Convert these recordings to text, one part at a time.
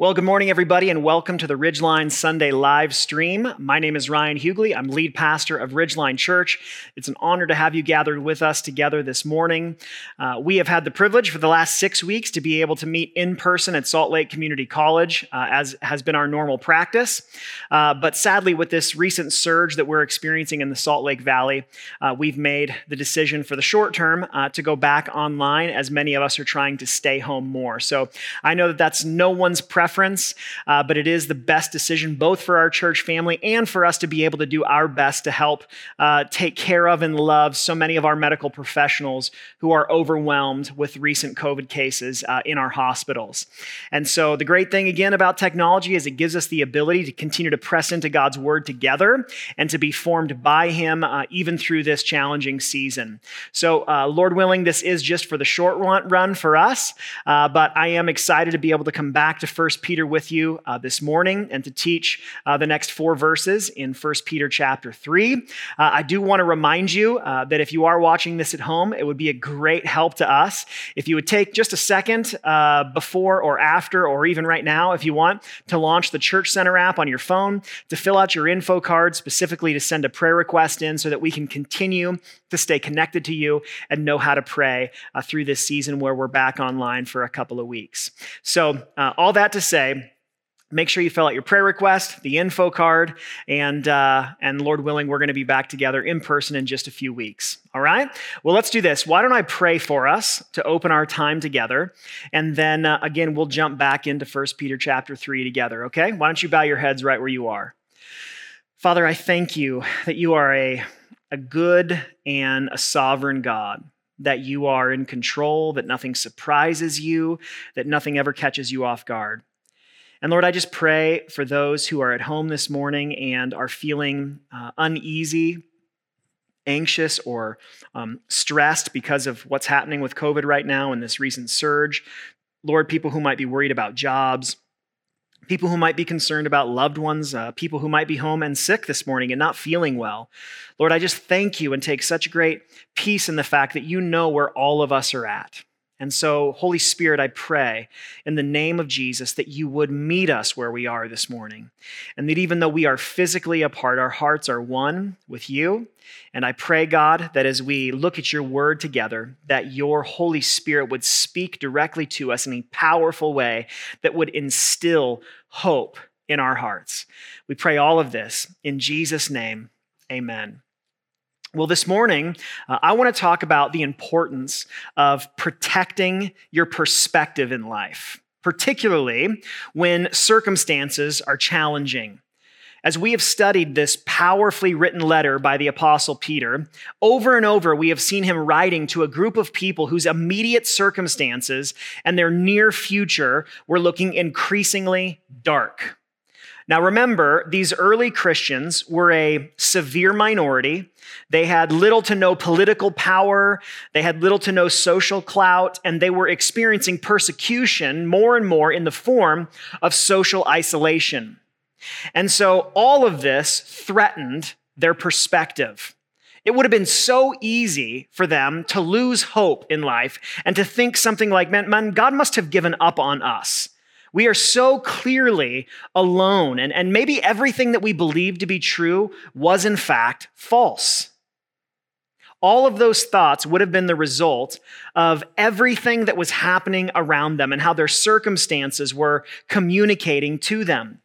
Well, good morning, everybody, and welcome to the Ridgeline Sunday live stream. My name is Ryan Huguley. I'm lead pastor of Ridgeline Church. It's an honor to have you gathered with us together this morning. Uh, we have had the privilege for the last six weeks to be able to meet in person at Salt Lake Community College, uh, as has been our normal practice. Uh, but sadly, with this recent surge that we're experiencing in the Salt Lake Valley, uh, we've made the decision for the short term uh, to go back online, as many of us are trying to stay home more. So I know that that's no one's preference preference, uh, but it is the best decision both for our church family and for us to be able to do our best to help uh, take care of and love so many of our medical professionals who are overwhelmed with recent COVID cases uh, in our hospitals. And so, the great thing again about technology is it gives us the ability to continue to press into God's word together and to be formed by Him uh, even through this challenging season. So, uh, Lord willing, this is just for the short run for us, uh, but I am excited to be able to come back to First Peter with you uh, this morning and to teach uh, the next four verses in 1 Peter chapter 3. Uh, I do want to remind you uh, that if you are watching this at home, it would be a great help to us if you would take just a second uh, before or after, or even right now, if you want, to launch the Church Center app on your phone, to fill out your info card specifically to send a prayer request in so that we can continue to stay connected to you and know how to pray uh, through this season where we're back online for a couple of weeks. So, all that to say, make sure you fill out your prayer request, the info card, and uh, and Lord willing, we're going to be back together in person in just a few weeks. All right. Well, let's do this. Why don't I pray for us to open our time together, and then uh, again we'll jump back into First Peter chapter three together. Okay. Why don't you bow your heads right where you are? Father, I thank you that you are a a good and a sovereign God that you are in control, that nothing surprises you, that nothing ever catches you off guard. And Lord, I just pray for those who are at home this morning and are feeling uh, uneasy, anxious, or um, stressed because of what's happening with COVID right now and this recent surge. Lord, people who might be worried about jobs, people who might be concerned about loved ones, uh, people who might be home and sick this morning and not feeling well. Lord, I just thank you and take such great peace in the fact that you know where all of us are at. And so, Holy Spirit, I pray in the name of Jesus that you would meet us where we are this morning. And that even though we are physically apart, our hearts are one with you. And I pray, God, that as we look at your word together, that your Holy Spirit would speak directly to us in a powerful way that would instill hope in our hearts. We pray all of this in Jesus' name. Amen. Well, this morning, uh, I want to talk about the importance of protecting your perspective in life, particularly when circumstances are challenging. As we have studied this powerfully written letter by the Apostle Peter, over and over we have seen him writing to a group of people whose immediate circumstances and their near future were looking increasingly dark. Now, remember, these early Christians were a severe minority. They had little to no political power, they had little to no social clout, and they were experiencing persecution more and more in the form of social isolation. And so, all of this threatened their perspective. It would have been so easy for them to lose hope in life and to think something like, man, man God must have given up on us. We are so clearly alone, and, and maybe everything that we believe to be true was in fact false. All of those thoughts would have been the result of everything that was happening around them and how their circumstances were communicating to them.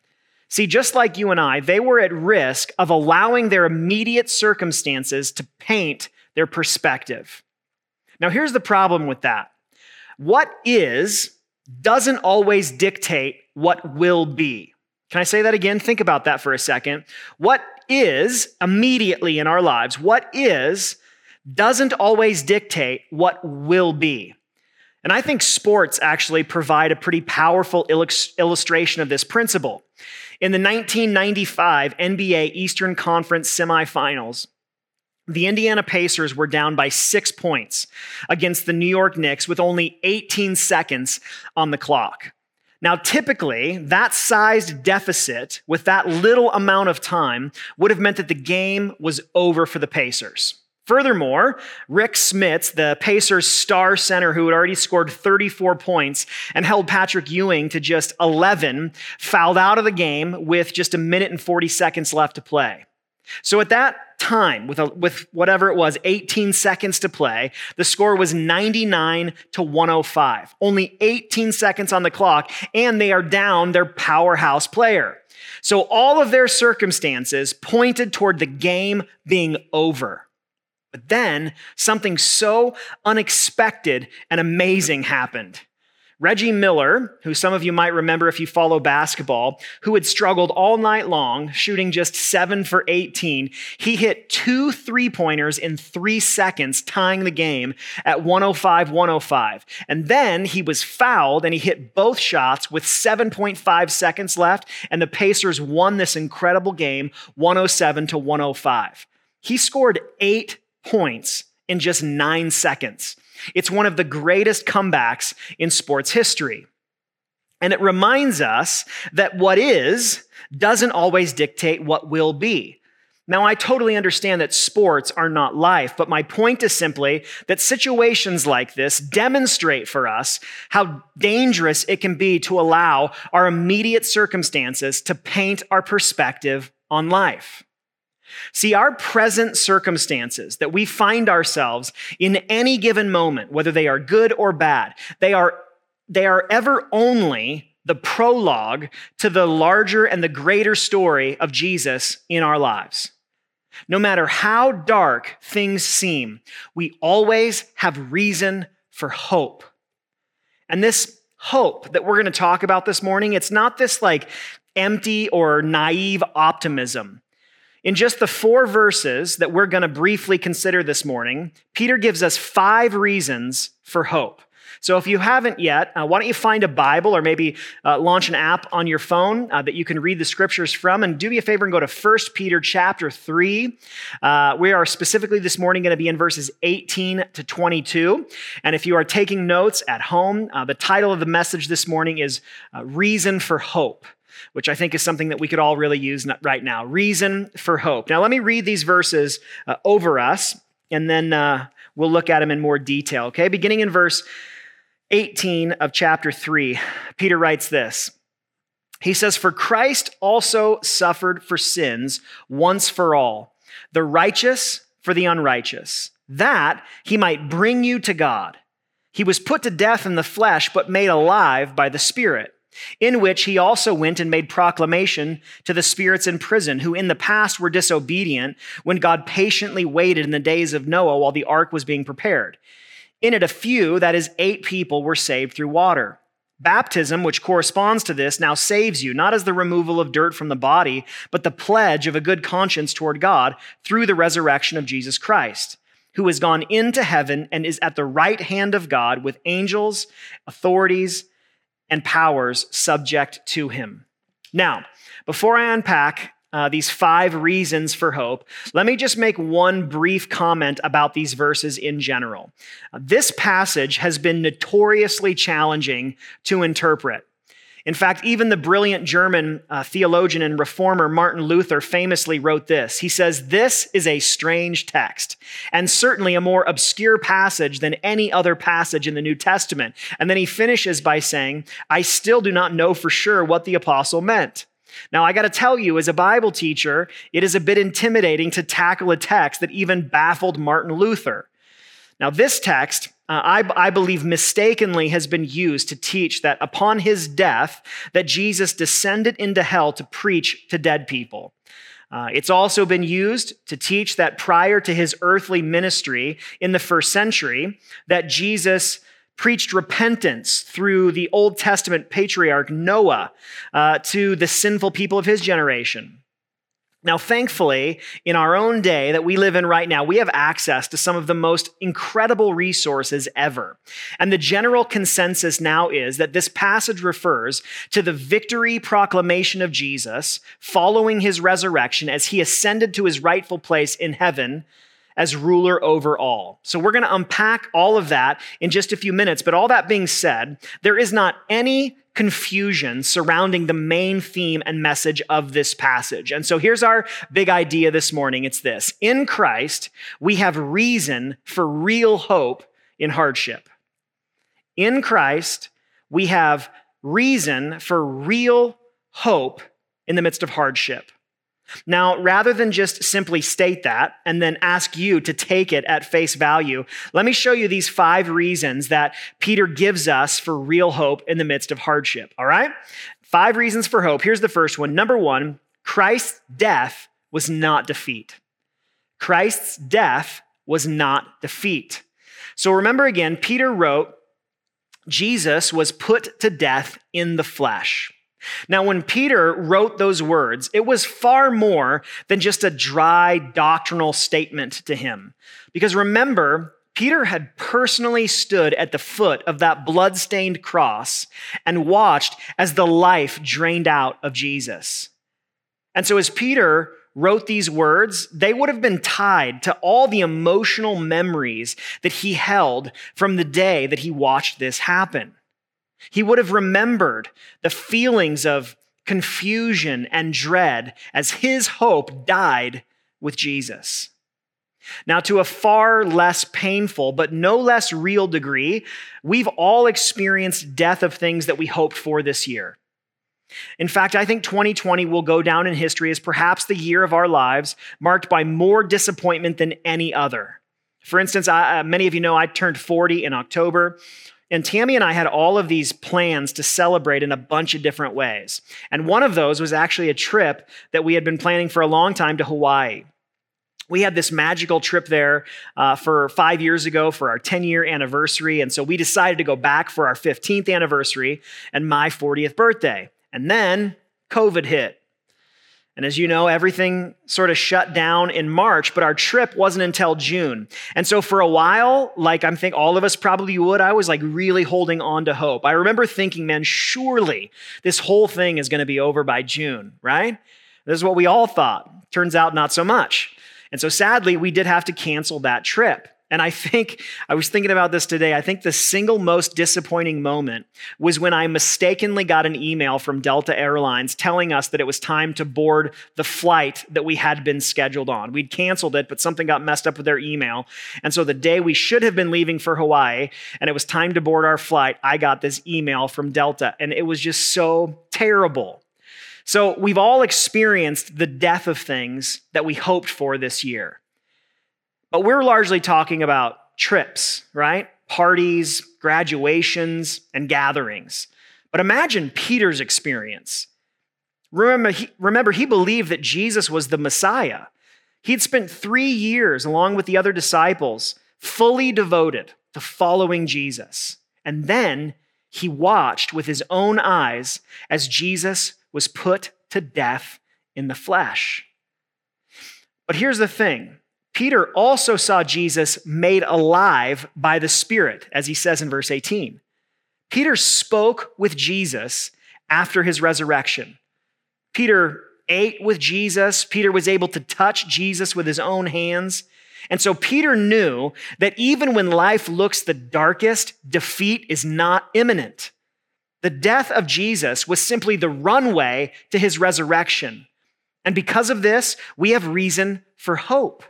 See, just like you and I, they were at risk of allowing their immediate circumstances to paint their perspective. Now, here's the problem with that. What is doesn't always dictate what will be. Can I say that again? Think about that for a second. What is immediately in our lives, what is, doesn't always dictate what will be. And I think sports actually provide a pretty powerful illustration of this principle. In the 1995 NBA Eastern Conference semifinals, the Indiana Pacers were down by six points against the New York Knicks with only 18 seconds on the clock. Now, typically, that sized deficit with that little amount of time would have meant that the game was over for the Pacers. Furthermore, Rick Smits, the Pacers star center who had already scored 34 points and held Patrick Ewing to just 11, fouled out of the game with just a minute and 40 seconds left to play. So at that time, with, a, with whatever it was, 18 seconds to play, the score was 99 to 105. Only 18 seconds on the clock, and they are down their powerhouse player. So all of their circumstances pointed toward the game being over. But then something so unexpected and amazing happened. Reggie Miller, who some of you might remember if you follow basketball, who had struggled all night long, shooting just 7 for 18, he hit two three pointers in three seconds, tying the game at 105 105. And then he was fouled and he hit both shots with 7.5 seconds left, and the Pacers won this incredible game 107 to 105. He scored eight points in just nine seconds. It's one of the greatest comebacks in sports history. And it reminds us that what is doesn't always dictate what will be. Now, I totally understand that sports are not life, but my point is simply that situations like this demonstrate for us how dangerous it can be to allow our immediate circumstances to paint our perspective on life. See, our present circumstances that we find ourselves in any given moment, whether they are good or bad, they are, they are ever only the prologue to the larger and the greater story of Jesus in our lives. No matter how dark things seem, we always have reason for hope. And this hope that we're going to talk about this morning, it's not this like empty or naive optimism. In just the four verses that we're going to briefly consider this morning, Peter gives us five reasons for hope. So if you haven't yet, uh, why don't you find a Bible or maybe uh, launch an app on your phone uh, that you can read the scriptures from and do me a favor and go to 1 Peter chapter 3. Uh, we are specifically this morning going to be in verses 18 to 22. And if you are taking notes at home, uh, the title of the message this morning is uh, Reason for Hope which I think is something that we could all really use right now. Reason for hope. Now, let me read these verses uh, over us, and then uh, we'll look at them in more detail, okay? Beginning in verse 18 of chapter 3, Peter writes this. He says, For Christ also suffered for sins once for all, the righteous for the unrighteous, that he might bring you to God. He was put to death in the flesh, but made alive by the Spirit in which he also went and made proclamation to the spirits in prison, who in the past were disobedient when God patiently waited in the days of Noah while the ark was being prepared. In it, a few, that is, eight people, were saved through water. Baptism, which corresponds to this, now saves you, not as the removal of dirt from the body, but the pledge of a good conscience toward God through the resurrection of Jesus Christ, who has gone into heaven and is at the right hand of God with angels, authorities, and powers subject to him. Now, before I unpack uh, these five reasons for hope, let me just make one brief comment about these verses in general. Uh, this passage has been notoriously challenging to interpret. In fact, even the brilliant German uh, theologian and reformer Martin Luther famously wrote this. He says, This is a strange text, and certainly a more obscure passage than any other passage in the New Testament. And then he finishes by saying, I still do not know for sure what the apostle meant. Now, I got to tell you, as a Bible teacher, it is a bit intimidating to tackle a text that even baffled Martin Luther. Now, this text uh, I, I believe mistakenly has been used to teach that upon his death that jesus descended into hell to preach to dead people. Uh, it's also been used to teach that prior to his earthly ministry in the first century that jesus preached repentance through the old testament patriarch noah uh, to the sinful people of his generation now, thankfully, in our own day that we live in right now, we have access to some of the most incredible resources ever. And the general consensus now is that this passage refers to the victory proclamation of Jesus following his resurrection as he ascended to his rightful place in heaven as ruler over all. So we're going to unpack all of that in just a few minutes. But all that being said, there is not any confusion surrounding the main theme and message of this passage. And so here's our big idea this morning it's this In Christ, we have reason for real hope in hardship. In Christ, we have reason for real hope in the midst of hardship. Now, rather than just simply state that and then ask you to take it at face value, let me show you these five reasons that Peter gives us for real hope in the midst of hardship. All right? Five reasons for hope. Here's the first one. Number one, Christ's death was not defeat. Christ's death was not defeat. So remember again, Peter wrote, Jesus was put to death in the flesh. Now, when Peter wrote those words, it was far more than just a dry doctrinal statement to him. Because remember, Peter had personally stood at the foot of that blood-stained cross and watched as the life drained out of Jesus. And so, as Peter wrote these words, they would have been tied to all the emotional memories that he held from the day that he watched this happen. He would have remembered the feelings of confusion and dread as his hope died with Jesus. Now, to a far less painful, but no less real degree, we've all experienced death of things that we hoped for this year. In fact, I think 2020 will go down in history as perhaps the year of our lives marked by more disappointment than any other. For instance, I, uh, many of you know I turned 40 in October. And Tammy and I had all of these plans to celebrate in a bunch of different ways. And one of those was actually a trip that we had been planning for a long time to Hawaii. We had this magical trip there uh, for five years ago for our 10 year anniversary. And so we decided to go back for our 15th anniversary and my 40th birthday. And then COVID hit. And as you know, everything sort of shut down in March, but our trip wasn't until June. And so for a while, like I'm think all of us probably would, I was like really holding on to hope. I remember thinking, man, surely this whole thing is going to be over by June, right? This is what we all thought. Turns out not so much. And so sadly, we did have to cancel that trip. And I think, I was thinking about this today. I think the single most disappointing moment was when I mistakenly got an email from Delta Airlines telling us that it was time to board the flight that we had been scheduled on. We'd canceled it, but something got messed up with their email. And so the day we should have been leaving for Hawaii and it was time to board our flight, I got this email from Delta. And it was just so terrible. So we've all experienced the death of things that we hoped for this year. But we're largely talking about trips, right? Parties, graduations, and gatherings. But imagine Peter's experience. Remember he, remember, he believed that Jesus was the Messiah. He'd spent three years, along with the other disciples, fully devoted to following Jesus. And then he watched with his own eyes as Jesus was put to death in the flesh. But here's the thing Peter also saw Jesus made alive by the Spirit, as he says in verse 18. Peter spoke with Jesus after his resurrection. Peter ate with Jesus. Peter was able to touch Jesus with his own hands. And so Peter knew that even when life looks the darkest, defeat is not imminent. The death of Jesus was simply the runway to his resurrection. And because of this, we have reason for hope.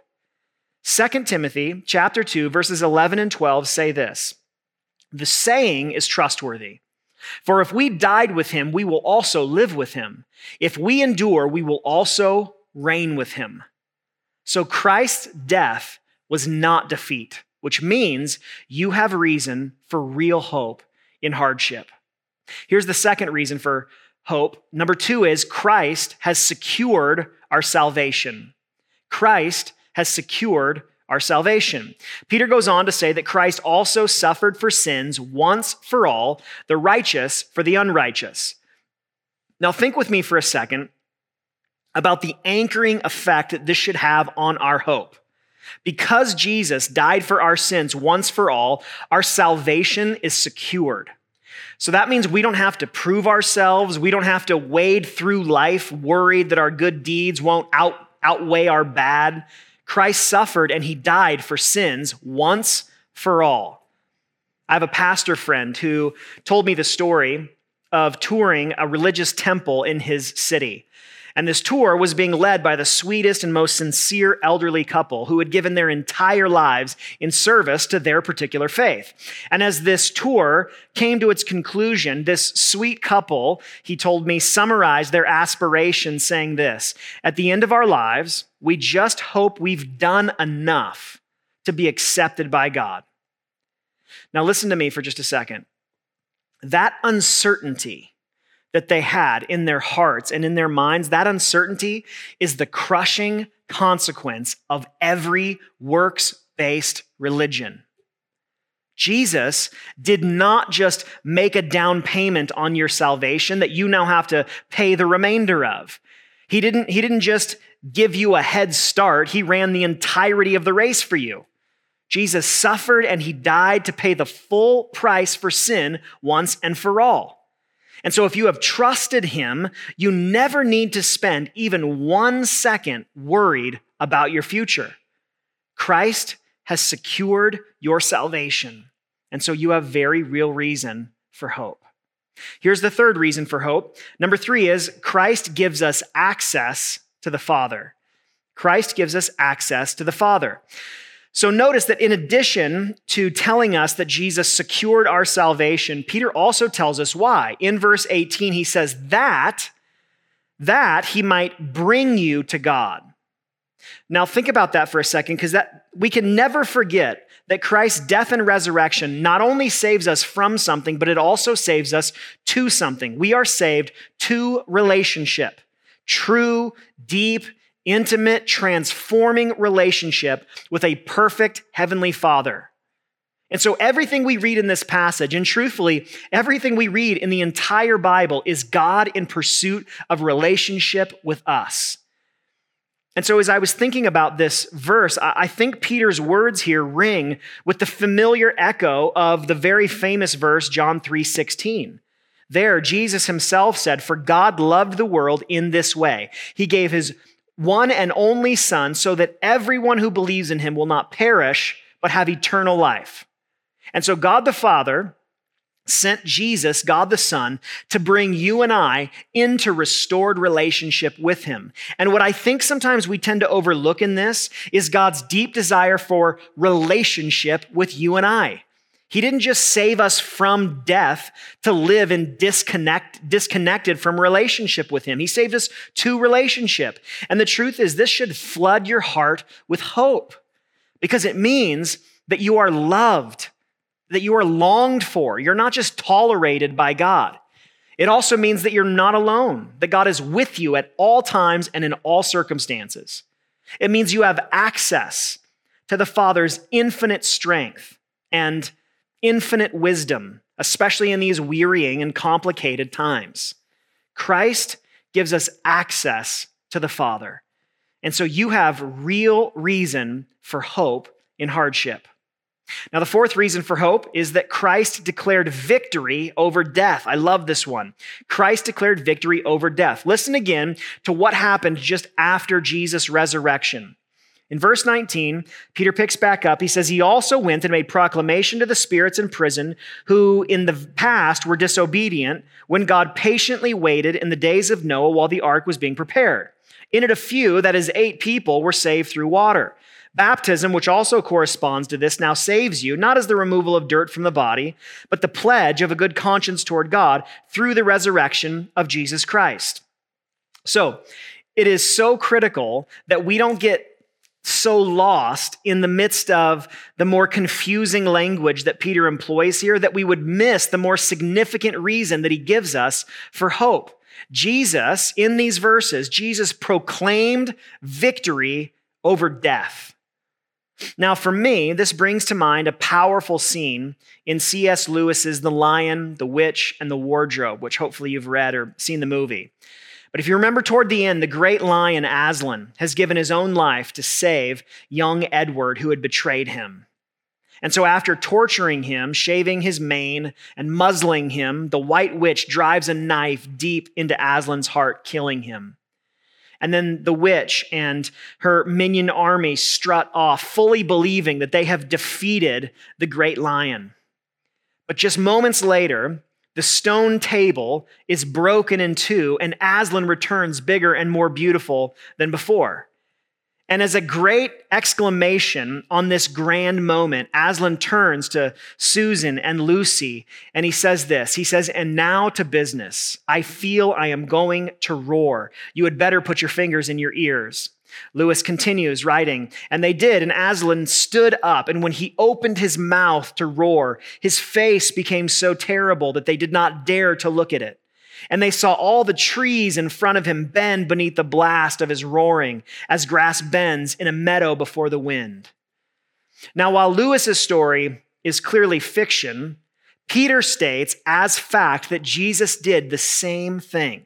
2 Timothy chapter 2 verses 11 and 12 say this. The saying is trustworthy. For if we died with him, we will also live with him. If we endure, we will also reign with him. So Christ's death was not defeat, which means you have reason for real hope in hardship. Here's the second reason for hope. Number two is Christ has secured our salvation. Christ has secured our salvation. Peter goes on to say that Christ also suffered for sins once for all, the righteous for the unrighteous. Now, think with me for a second about the anchoring effect that this should have on our hope. Because Jesus died for our sins once for all, our salvation is secured. So that means we don't have to prove ourselves. We don't have to wade through life worried that our good deeds won't out, outweigh our bad. Christ suffered and he died for sins once for all. I have a pastor friend who told me the story of touring a religious temple in his city. And this tour was being led by the sweetest and most sincere elderly couple who had given their entire lives in service to their particular faith. And as this tour came to its conclusion, this sweet couple, he told me, summarized their aspirations saying this At the end of our lives, we just hope we've done enough to be accepted by God. Now, listen to me for just a second. That uncertainty, that they had in their hearts and in their minds, that uncertainty is the crushing consequence of every works based religion. Jesus did not just make a down payment on your salvation that you now have to pay the remainder of. He didn't, he didn't just give you a head start, he ran the entirety of the race for you. Jesus suffered and he died to pay the full price for sin once and for all. And so, if you have trusted him, you never need to spend even one second worried about your future. Christ has secured your salvation. And so, you have very real reason for hope. Here's the third reason for hope. Number three is Christ gives us access to the Father. Christ gives us access to the Father. So notice that in addition to telling us that Jesus secured our salvation, Peter also tells us why. In verse 18, he says that, that he might bring you to God. Now think about that for a second, because that we can never forget that Christ's death and resurrection not only saves us from something, but it also saves us to something. We are saved to relationship, true, deep, intimate, transforming relationship with a perfect heavenly Father. And so, everything we read in this passage, and truthfully, everything we read in the entire Bible, is God in pursuit of relationship with us. And so, as I was thinking about this verse, I think Peter's words here ring with the familiar echo of the very famous verse, John 3 16. There, Jesus himself said, For God loved the world in this way. He gave his one and only Son, so that everyone who believes in him will not perish, but have eternal life. And so God the Father sent Jesus, God the Son, to bring you and I into restored relationship with him. And what I think sometimes we tend to overlook in this is God's deep desire for relationship with you and I. He didn't just save us from death to live in disconnect, disconnected from relationship with Him. He saved us to relationship. And the truth is, this should flood your heart with hope because it means that you are loved, that you are longed for. You're not just tolerated by God. It also means that you're not alone, that God is with you at all times and in all circumstances. It means you have access to the Father's infinite strength and infinite wisdom, especially in these wearying and complicated times. Christ gives us access to the Father. And so you have real reason for hope in hardship. Now, the fourth reason for hope is that Christ declared victory over death. I love this one. Christ declared victory over death. Listen again to what happened just after Jesus' resurrection. In verse 19, Peter picks back up. He says, He also went and made proclamation to the spirits in prison who in the past were disobedient when God patiently waited in the days of Noah while the ark was being prepared. In it, a few, that is, eight people, were saved through water. Baptism, which also corresponds to this, now saves you, not as the removal of dirt from the body, but the pledge of a good conscience toward God through the resurrection of Jesus Christ. So, it is so critical that we don't get so lost in the midst of the more confusing language that Peter employs here that we would miss the more significant reason that he gives us for hope. Jesus, in these verses, Jesus proclaimed victory over death. Now, for me, this brings to mind a powerful scene in C.S. Lewis's The Lion, the Witch, and the Wardrobe, which hopefully you've read or seen the movie. But if you remember toward the end, the great lion Aslan has given his own life to save young Edward who had betrayed him. And so, after torturing him, shaving his mane, and muzzling him, the white witch drives a knife deep into Aslan's heart, killing him. And then the witch and her minion army strut off, fully believing that they have defeated the great lion. But just moments later, the stone table is broken in two, and Aslan returns bigger and more beautiful than before. And as a great exclamation on this grand moment, Aslan turns to Susan and Lucy and he says this. He says, And now to business. I feel I am going to roar. You had better put your fingers in your ears. Lewis continues writing, and they did, and Aslan stood up, and when he opened his mouth to roar, his face became so terrible that they did not dare to look at it. And they saw all the trees in front of him bend beneath the blast of his roaring, as grass bends in a meadow before the wind. Now, while Lewis's story is clearly fiction, Peter states as fact that Jesus did the same thing.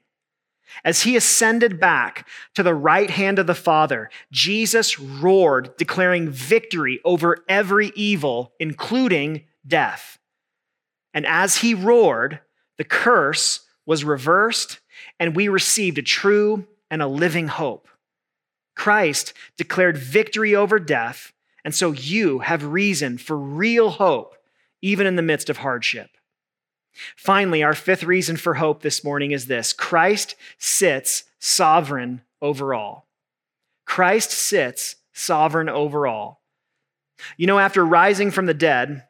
As he ascended back to the right hand of the Father, Jesus roared, declaring victory over every evil, including death. And as he roared, the curse was reversed, and we received a true and a living hope. Christ declared victory over death, and so you have reason for real hope, even in the midst of hardship. Finally, our fifth reason for hope this morning is this Christ sits sovereign over all. Christ sits sovereign over all. You know, after rising from the dead,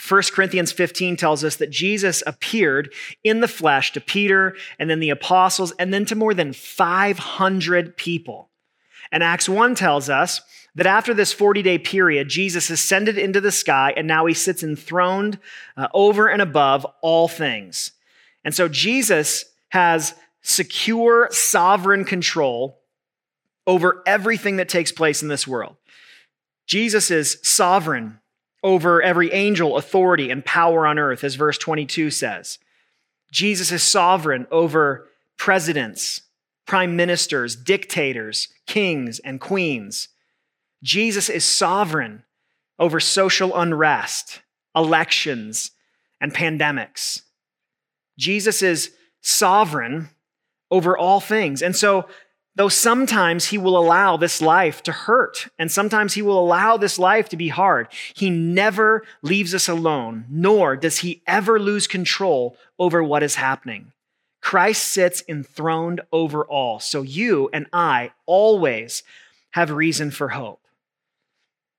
1 Corinthians 15 tells us that Jesus appeared in the flesh to Peter and then the apostles and then to more than 500 people. And Acts 1 tells us that after this 40 day period, Jesus ascended into the sky and now he sits enthroned uh, over and above all things. And so Jesus has secure, sovereign control over everything that takes place in this world. Jesus is sovereign over every angel, authority, and power on earth, as verse 22 says. Jesus is sovereign over presidents, prime ministers, dictators, kings, and queens. Jesus is sovereign over social unrest, elections, and pandemics. Jesus is sovereign over all things. And so Though sometimes he will allow this life to hurt, and sometimes he will allow this life to be hard, he never leaves us alone, nor does he ever lose control over what is happening. Christ sits enthroned over all, so you and I always have reason for hope.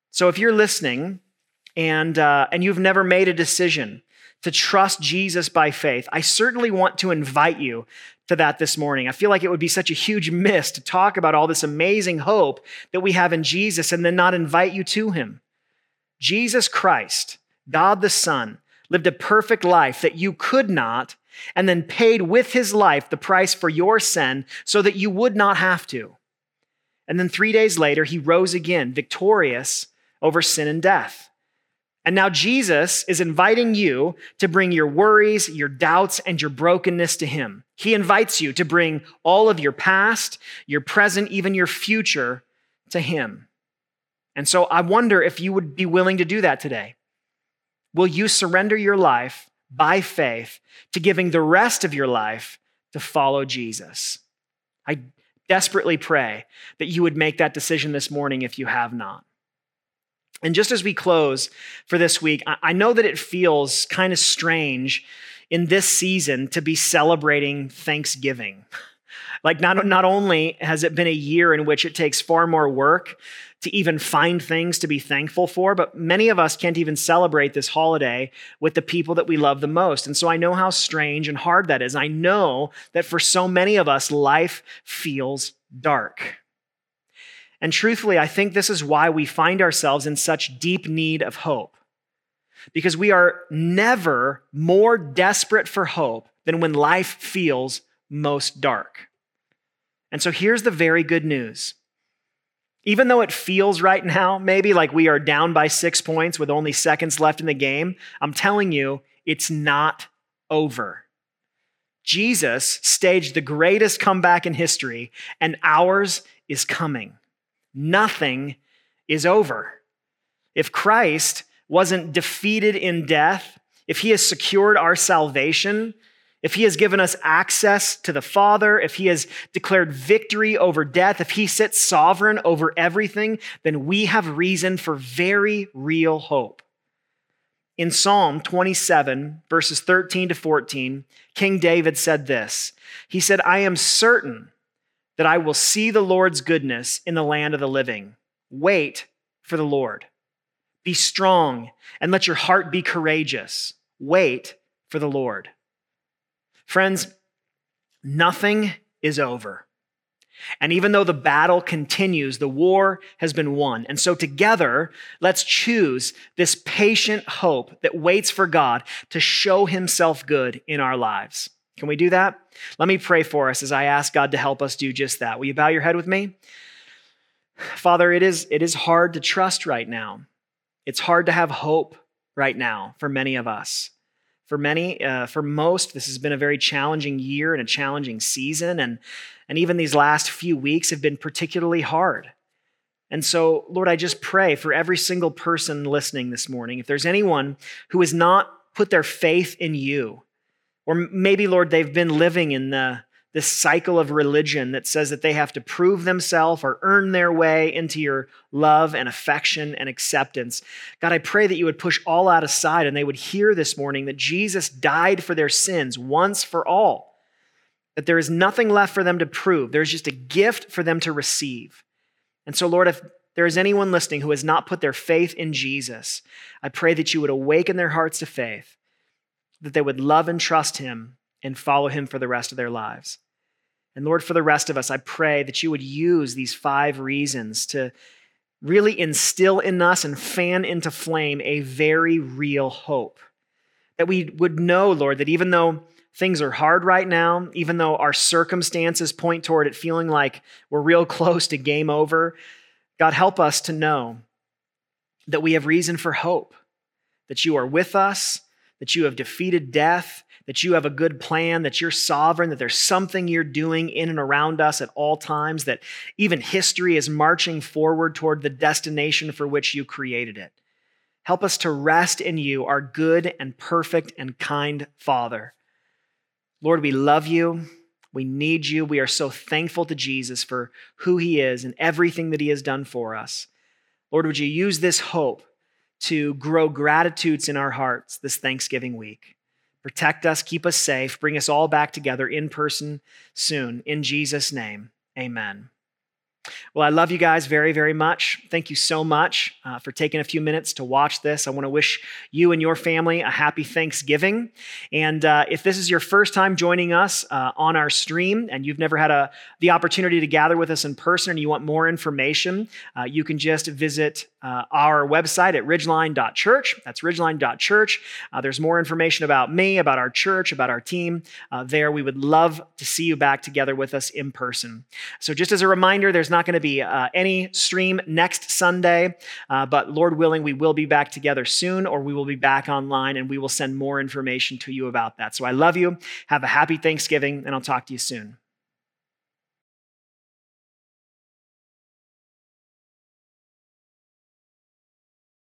So if you're listening and, uh, and you've never made a decision to trust Jesus by faith, I certainly want to invite you to that this morning. I feel like it would be such a huge miss to talk about all this amazing hope that we have in Jesus and then not invite you to him. Jesus Christ, God the Son, lived a perfect life that you could not, and then paid with his life the price for your sin so that you would not have to. And then three days later, he rose again, victorious over sin and death. And now Jesus is inviting you to bring your worries, your doubts, and your brokenness to him. He invites you to bring all of your past, your present, even your future to him. And so I wonder if you would be willing to do that today. Will you surrender your life by faith to giving the rest of your life to follow Jesus? I desperately pray that you would make that decision this morning if you have not. And just as we close for this week, I know that it feels kind of strange in this season to be celebrating Thanksgiving. Like, not, not only has it been a year in which it takes far more work to even find things to be thankful for, but many of us can't even celebrate this holiday with the people that we love the most. And so I know how strange and hard that is. I know that for so many of us, life feels dark. And truthfully, I think this is why we find ourselves in such deep need of hope. Because we are never more desperate for hope than when life feels most dark. And so here's the very good news. Even though it feels right now, maybe like we are down by six points with only seconds left in the game, I'm telling you, it's not over. Jesus staged the greatest comeback in history, and ours is coming nothing is over. If Christ wasn't defeated in death, if he has secured our salvation, if he has given us access to the Father, if he has declared victory over death, if he sits sovereign over everything, then we have reason for very real hope. In Psalm 27, verses 13 to 14, King David said this He said, I am certain that I will see the Lord's goodness in the land of the living. Wait for the Lord. Be strong and let your heart be courageous. Wait for the Lord. Friends, nothing is over. And even though the battle continues, the war has been won. And so, together, let's choose this patient hope that waits for God to show himself good in our lives. Can we do that? Let me pray for us as I ask God to help us do just that. Will you bow your head with me? Father, it is, it is hard to trust right now. It's hard to have hope right now for many of us. For many, uh, for most, this has been a very challenging year and a challenging season, and, and even these last few weeks have been particularly hard. And so, Lord, I just pray for every single person listening this morning, if there's anyone who has not put their faith in you, or maybe, Lord, they've been living in the this cycle of religion that says that they have to prove themselves or earn their way into your love and affection and acceptance. God, I pray that you would push all that aside and they would hear this morning that Jesus died for their sins once for all, that there is nothing left for them to prove. There's just a gift for them to receive. And so, Lord, if there is anyone listening who has not put their faith in Jesus, I pray that you would awaken their hearts to faith, that they would love and trust him and follow him for the rest of their lives. And Lord, for the rest of us, I pray that you would use these five reasons to really instill in us and fan into flame a very real hope. That we would know, Lord, that even though things are hard right now, even though our circumstances point toward it feeling like we're real close to game over, God, help us to know that we have reason for hope, that you are with us, that you have defeated death, that you have a good plan, that you're sovereign, that there's something you're doing in and around us at all times, that even history is marching forward toward the destination for which you created it. Help us to rest in you, our good and perfect and kind Father. Lord, we love you. We need you. We are so thankful to Jesus for who he is and everything that he has done for us. Lord, would you use this hope to grow gratitudes in our hearts this Thanksgiving week? Protect us, keep us safe, bring us all back together in person soon. In Jesus' name, amen. Well, I love you guys very, very much. Thank you so much uh, for taking a few minutes to watch this. I want to wish you and your family a happy Thanksgiving. And uh, if this is your first time joining us uh, on our stream and you've never had a, the opportunity to gather with us in person and you want more information, uh, you can just visit uh, our website at ridgeline.church. That's ridgeline.church. Uh, there's more information about me, about our church, about our team there. We would love to see you back together with us in person. So, just as a reminder, there's not going to be uh, any stream next Sunday, uh, but Lord willing, we will be back together soon, or we will be back online and we will send more information to you about that. So I love you. Have a happy Thanksgiving, and I'll talk to you soon.